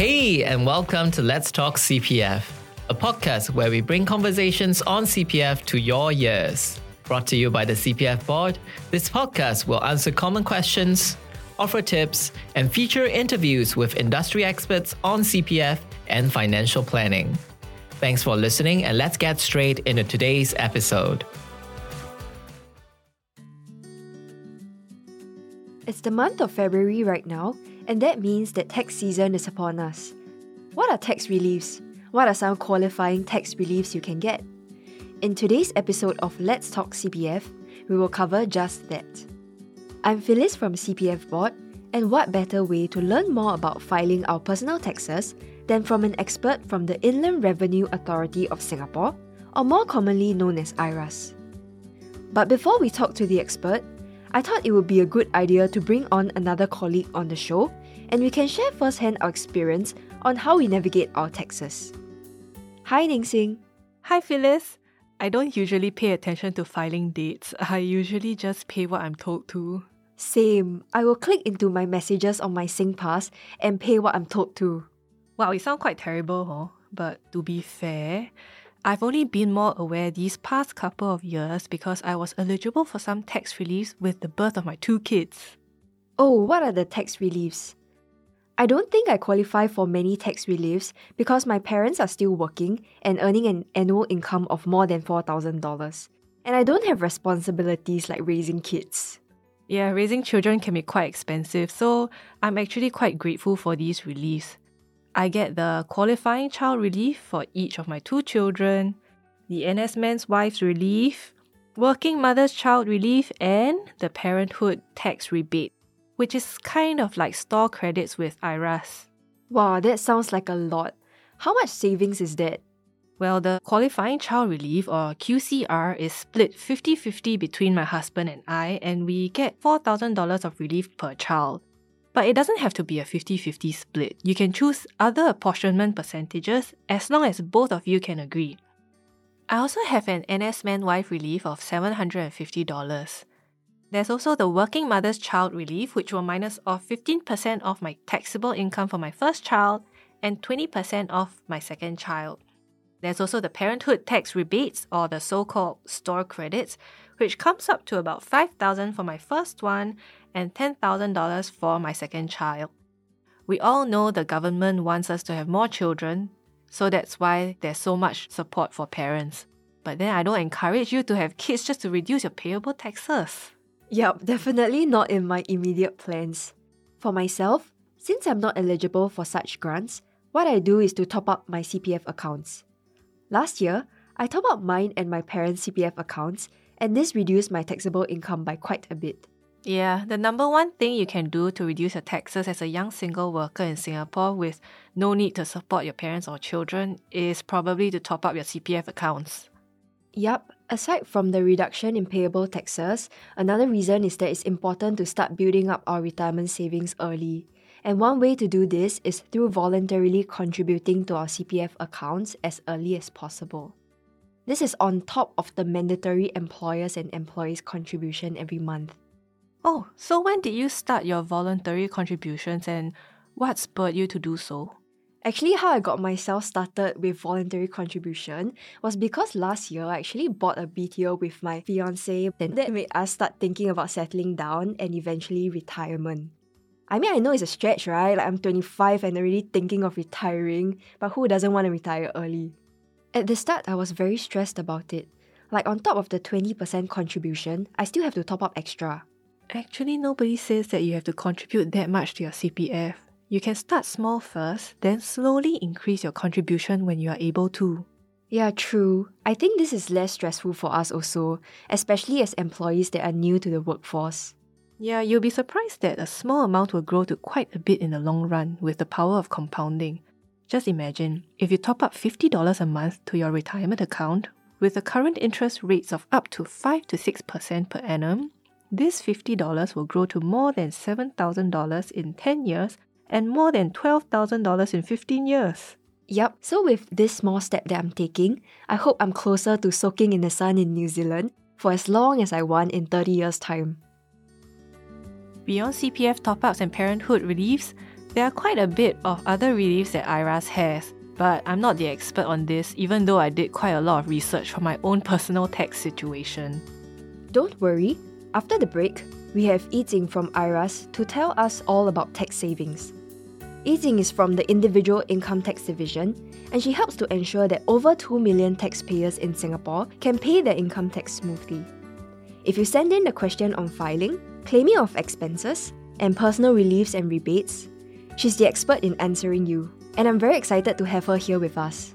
Hey, and welcome to Let's Talk CPF, a podcast where we bring conversations on CPF to your ears. Brought to you by the CPF Board, this podcast will answer common questions, offer tips, and feature interviews with industry experts on CPF and financial planning. Thanks for listening, and let's get straight into today's episode. It's the month of February right now, and that means that tax season is upon us. What are tax reliefs? What are some qualifying tax reliefs you can get? In today's episode of Let's Talk CPF, we will cover just that. I'm Phyllis from CPF Board, and what better way to learn more about filing our personal taxes than from an expert from the Inland Revenue Authority of Singapore, or more commonly known as IRAS. But before we talk to the expert, I thought it would be a good idea to bring on another colleague on the show and we can share firsthand our experience on how we navigate our taxes. Hi Ning Sing. Hi Phyllis. I don't usually pay attention to filing dates. I usually just pay what I'm told to. Same. I will click into my messages on my SingPass and pay what I'm told to. Wow, it sounds quite terrible, huh? But to be fair, I've only been more aware these past couple of years because I was eligible for some tax reliefs with the birth of my two kids. Oh, what are the tax reliefs? I don't think I qualify for many tax reliefs because my parents are still working and earning an annual income of more than $4,000. And I don't have responsibilities like raising kids. Yeah, raising children can be quite expensive, so I'm actually quite grateful for these reliefs. I get the qualifying child relief for each of my two children, the NS Man's Wife's relief, working mother's child relief, and the parenthood tax rebate, which is kind of like store credits with IRAS. Wow, that sounds like a lot. How much savings is that? Well, the qualifying child relief or QCR is split 50 50 between my husband and I, and we get $4,000 of relief per child. But it doesn't have to be a 50 50 split. You can choose other apportionment percentages as long as both of you can agree. I also have an NS Man Wife relief of $750. There's also the Working Mother's Child Relief, which will minus off 15% of my taxable income for my first child and 20% off my second child. There's also the Parenthood Tax Rebates, or the so called store credits, which comes up to about 5,000 for my first one and $10,000 for my second child. We all know the government wants us to have more children, so that's why there's so much support for parents. But then I don't encourage you to have kids just to reduce your payable taxes. Yup, definitely not in my immediate plans. For myself, since I'm not eligible for such grants, what I do is to top up my CPF accounts. Last year, I top up mine and my parents' CPF accounts, and this reduced my taxable income by quite a bit. Yeah, the number one thing you can do to reduce your taxes as a young single worker in Singapore with no need to support your parents or children is probably to top up your CPF accounts. Yup, aside from the reduction in payable taxes, another reason is that it's important to start building up our retirement savings early. And one way to do this is through voluntarily contributing to our CPF accounts as early as possible. This is on top of the mandatory employers and employees contribution every month. Oh, so when did you start your voluntary contributions and what spurred you to do so? Actually, how I got myself started with voluntary contribution was because last year I actually bought a BTO with my fiance, and that made us start thinking about settling down and eventually retirement. I mean, I know it's a stretch, right? Like, I'm 25 and already thinking of retiring, but who doesn't want to retire early? At the start, I was very stressed about it. Like, on top of the 20% contribution, I still have to top up extra. Actually, nobody says that you have to contribute that much to your CPF. You can start small first, then slowly increase your contribution when you are able to. Yeah, true. I think this is less stressful for us also, especially as employees that are new to the workforce. Yeah, you'll be surprised that a small amount will grow to quite a bit in the long run with the power of compounding. Just imagine if you top up $50 a month to your retirement account with the current interest rates of up to 5 to 6% per annum, this $50 will grow to more than $7,000 in 10 years and more than $12,000 in 15 years. Yup, so with this small step that I'm taking, I hope I'm closer to soaking in the sun in New Zealand for as long as I want in 30 years' time. Beyond CPF top ups and parenthood reliefs, There are quite a bit of other reliefs that IRAS has, but I'm not the expert on this, even though I did quite a lot of research for my own personal tax situation. Don't worry, after the break, we have Yijing from IRAS to tell us all about tax savings. Yijing is from the Individual Income Tax Division, and she helps to ensure that over 2 million taxpayers in Singapore can pay their income tax smoothly. If you send in the question on filing, claiming of expenses, and personal reliefs and rebates, she's the expert in answering you and I'm very excited to have her here with us.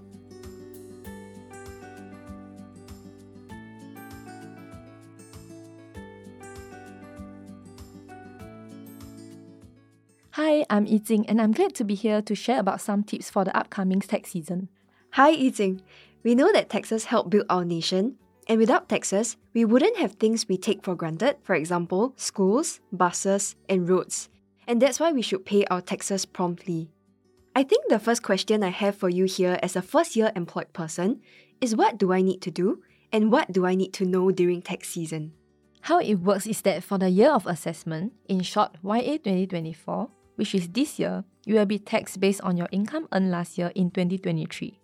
Hi, I'm Yijing, and I'm glad to be here to share about some tips for the upcoming tax season. Hi, Yijing. We know that taxes help build our nation, and without taxes, we wouldn't have things we take for granted, for example, schools, buses, and roads. And that's why we should pay our taxes promptly. I think the first question I have for you here as a first year employed person is what do I need to do and what do I need to know during tax season? How it works is that for the year of assessment, in short YA 2024, which is this year, you will be taxed based on your income earned last year in 2023.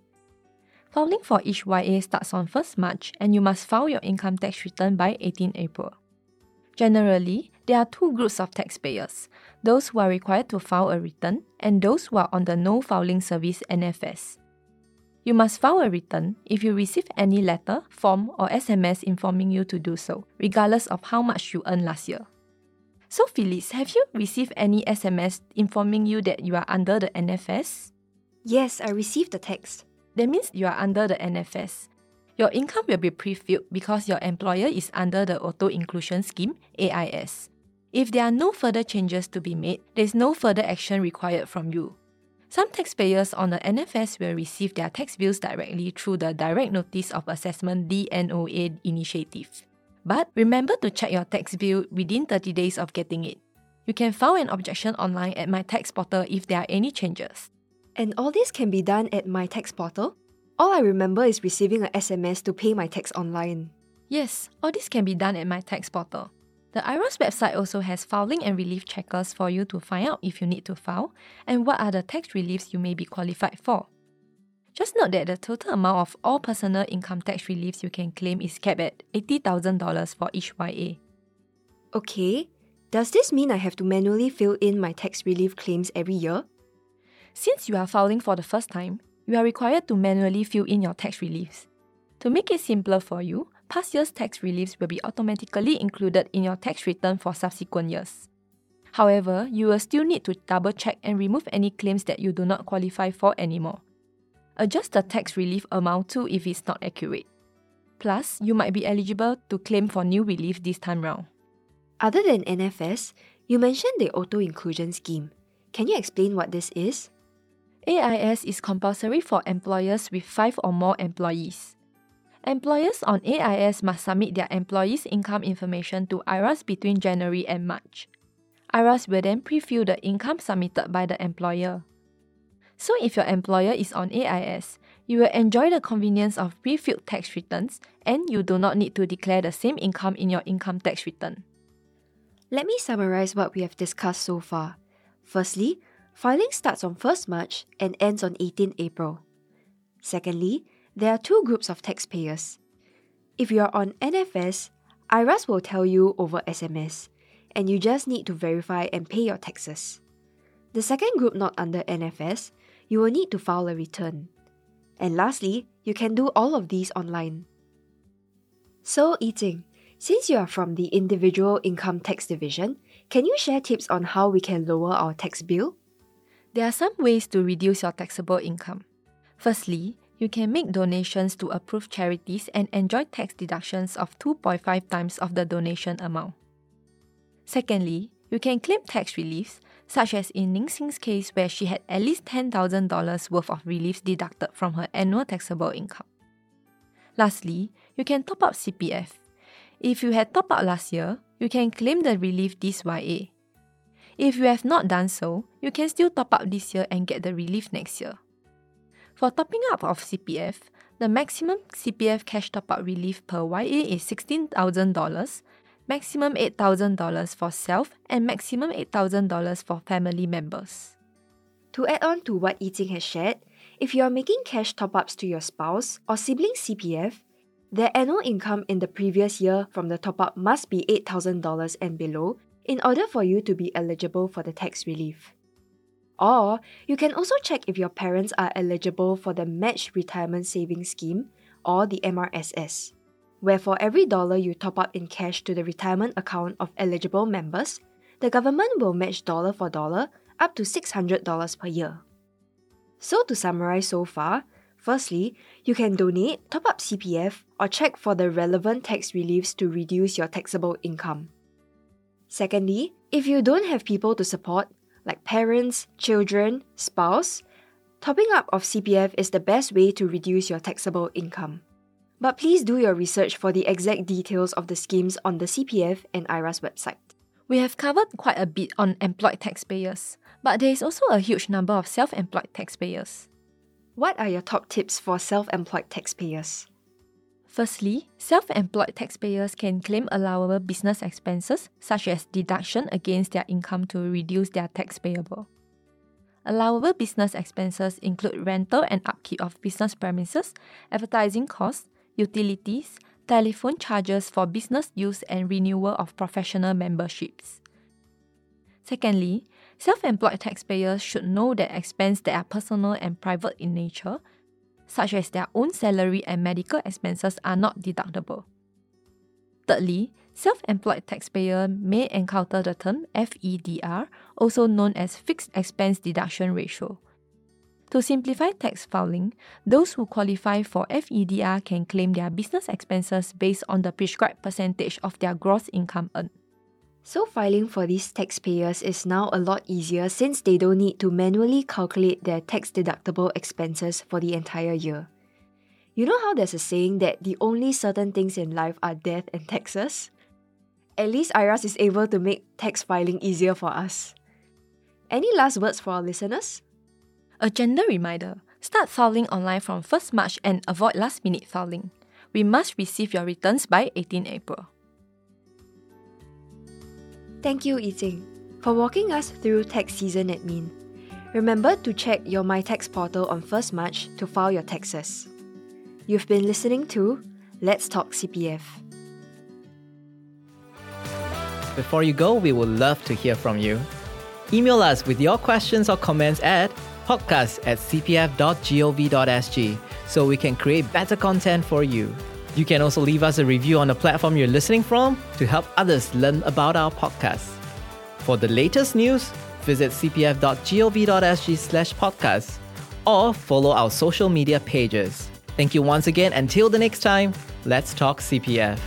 Filing for each YA starts on 1st March and you must file your income tax return by 18 April. Generally, there are two groups of taxpayers those who are required to file a return and those who are on the No Filing Service NFS. You must file a return if you receive any letter, form, or SMS informing you to do so, regardless of how much you earned last year. So, Phyllis, have you received any SMS informing you that you are under the NFS? Yes, I received the text. That means you are under the NFS. Your income will be pre-filled because your employer is under the Auto Inclusion Scheme, AIS. If there are no further changes to be made, there is no further action required from you. Some taxpayers on the NFS will receive their tax bills directly through the Direct Notice of Assessment DNOA initiative. But remember to check your tax bill within 30 days of getting it. You can file an objection online at My Tax Portal if there are any changes. And all this can be done at My Tax Portal? All I remember is receiving an SMS to pay my tax online. Yes, all this can be done at My Tax Portal. The IRAS website also has filing and relief checkers for you to find out if you need to file and what are the tax reliefs you may be qualified for. Just note that the total amount of all personal income tax reliefs you can claim is capped at $80,000 for each YA. Okay, does this mean I have to manually fill in my tax relief claims every year? Since you are filing for the first time, you are required to manually fill in your tax reliefs. To make it simpler for you, past year's tax reliefs will be automatically included in your tax return for subsequent years. However, you will still need to double check and remove any claims that you do not qualify for anymore. Adjust the tax relief amount too if it's not accurate. Plus, you might be eligible to claim for new relief this time round. Other than NFS, you mentioned the auto inclusion scheme. Can you explain what this is? AIS is compulsory for employers with 5 or more employees. Employers on AIS must submit their employees' income information to IRAS between January and March. IRAS will then pre-fill the income submitted by the employer. So if your employer is on AIS, you will enjoy the convenience of pre-filled tax returns and you do not need to declare the same income in your income tax return. Let me summarize what we have discussed so far. Firstly, filing starts on 1st March and ends on 18 April. Secondly, there are two groups of taxpayers. If you are on NFS, IRAS will tell you over SMS, and you just need to verify and pay your taxes. The second group not under NFS, you will need to file a return. And lastly, you can do all of these online. So, Yijing, since you are from the Individual Income Tax Division, can you share tips on how we can lower our tax bill? There are some ways to reduce your taxable income. Firstly, you can make donations to approved charities and enjoy tax deductions of 2.5 times of the donation amount. Secondly, you can claim tax reliefs, such as in Ning Xing's case where she had at least $10,000 worth of reliefs deducted from her annual taxable income. Lastly, you can top up CPF. If you had top up last year, you can claim the relief this YA. If you have not done so, you can still top up this year and get the relief next year. For topping up of CPF, the maximum CPF cash top up relief per YA is $16,000, maximum $8,000 for self, and maximum $8,000 for family members. To add on to what Yijing has shared, if you are making cash top ups to your spouse or sibling CPF, their annual income in the previous year from the top up must be $8,000 and below in order for you to be eligible for the tax relief. Or you can also check if your parents are eligible for the Matched Retirement Savings Scheme or the MRSS, where for every dollar you top up in cash to the retirement account of eligible members, the government will match dollar for dollar up to $600 per year. So, to summarize so far, firstly, you can donate, top up CPF, or check for the relevant tax reliefs to reduce your taxable income. Secondly, if you don't have people to support, like parents, children, spouse, topping up of CPF is the best way to reduce your taxable income. But please do your research for the exact details of the schemes on the CPF and IRAS website. We have covered quite a bit on employed taxpayers, but there is also a huge number of self employed taxpayers. What are your top tips for self employed taxpayers? Firstly, self employed taxpayers can claim allowable business expenses, such as deduction against their income to reduce their tax payable. Allowable business expenses include rental and upkeep of business premises, advertising costs, utilities, telephone charges for business use, and renewal of professional memberships. Secondly, self employed taxpayers should know that expenses that are personal and private in nature such as their own salary and medical expenses, are not deductible. Thirdly, self employed taxpayer may encounter the term FEDR, also known as Fixed Expense Deduction Ratio. To simplify tax filing, those who qualify for FEDR can claim their business expenses based on the prescribed percentage of their gross income earned. So, filing for these taxpayers is now a lot easier since they don't need to manually calculate their tax deductible expenses for the entire year. You know how there's a saying that the only certain things in life are death and taxes? At least IRAS is able to make tax filing easier for us. Any last words for our listeners? A gentle reminder start filing online from 1st March and avoid last minute filing. We must receive your returns by 18 April. Thank you, Yijing, for walking us through tax season admin. Remember to check your MyTax portal on 1st March to file your taxes. You've been listening to Let's Talk CPF. Before you go, we would love to hear from you. Email us with your questions or comments at podcast at cpf.gov.sg so we can create better content for you. You can also leave us a review on the platform you're listening from to help others learn about our podcast. For the latest news, visit cpf.gov.sg slash podcast or follow our social media pages. Thank you once again. Until the next time, let's talk CPF.